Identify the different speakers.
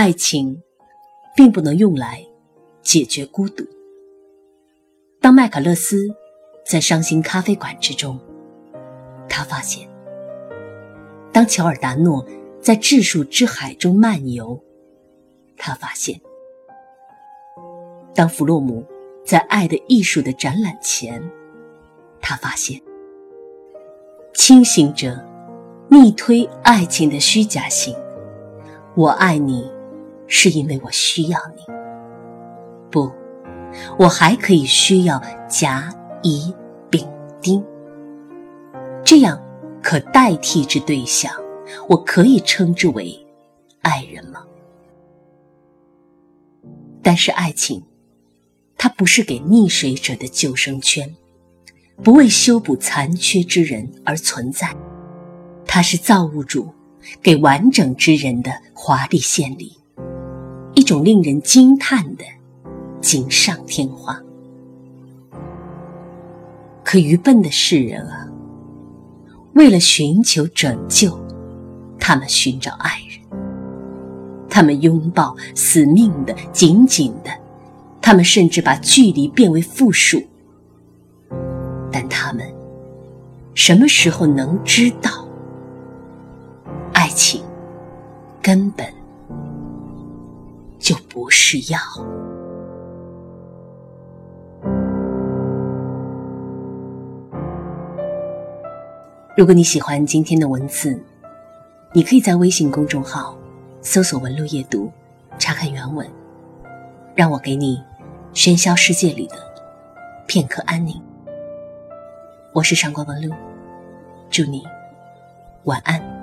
Speaker 1: 爱情并不能用来解决孤独。当麦卡勒斯在伤心咖啡馆之中，他发现，当乔尔达诺在质数之海中漫游，他发现，当弗洛姆在爱的艺术的展览前，他发现，清醒者逆推爱情的虚假性。我爱你，是因为我需要你。不，我还可以需要甲、乙、丙、丁。这样可代替之对象，我可以称之为爱人吗？但是爱情，它不是给溺水者的救生圈，不为修补残缺之人而存在，它是造物主。给完整之人的华丽献礼，种令人惊叹的锦上添花。可愚笨的世人啊，为了寻求拯救，他们寻找爱人，他们拥抱死命的、紧紧的，他们甚至把距离变为负数。但他们什么时候能知道？就不是药。如果你喜欢今天的文字，你可以在微信公众号搜索“文路夜读”，查看原文，让我给你喧嚣世界里的片刻安宁。我是上官文路，祝你晚安。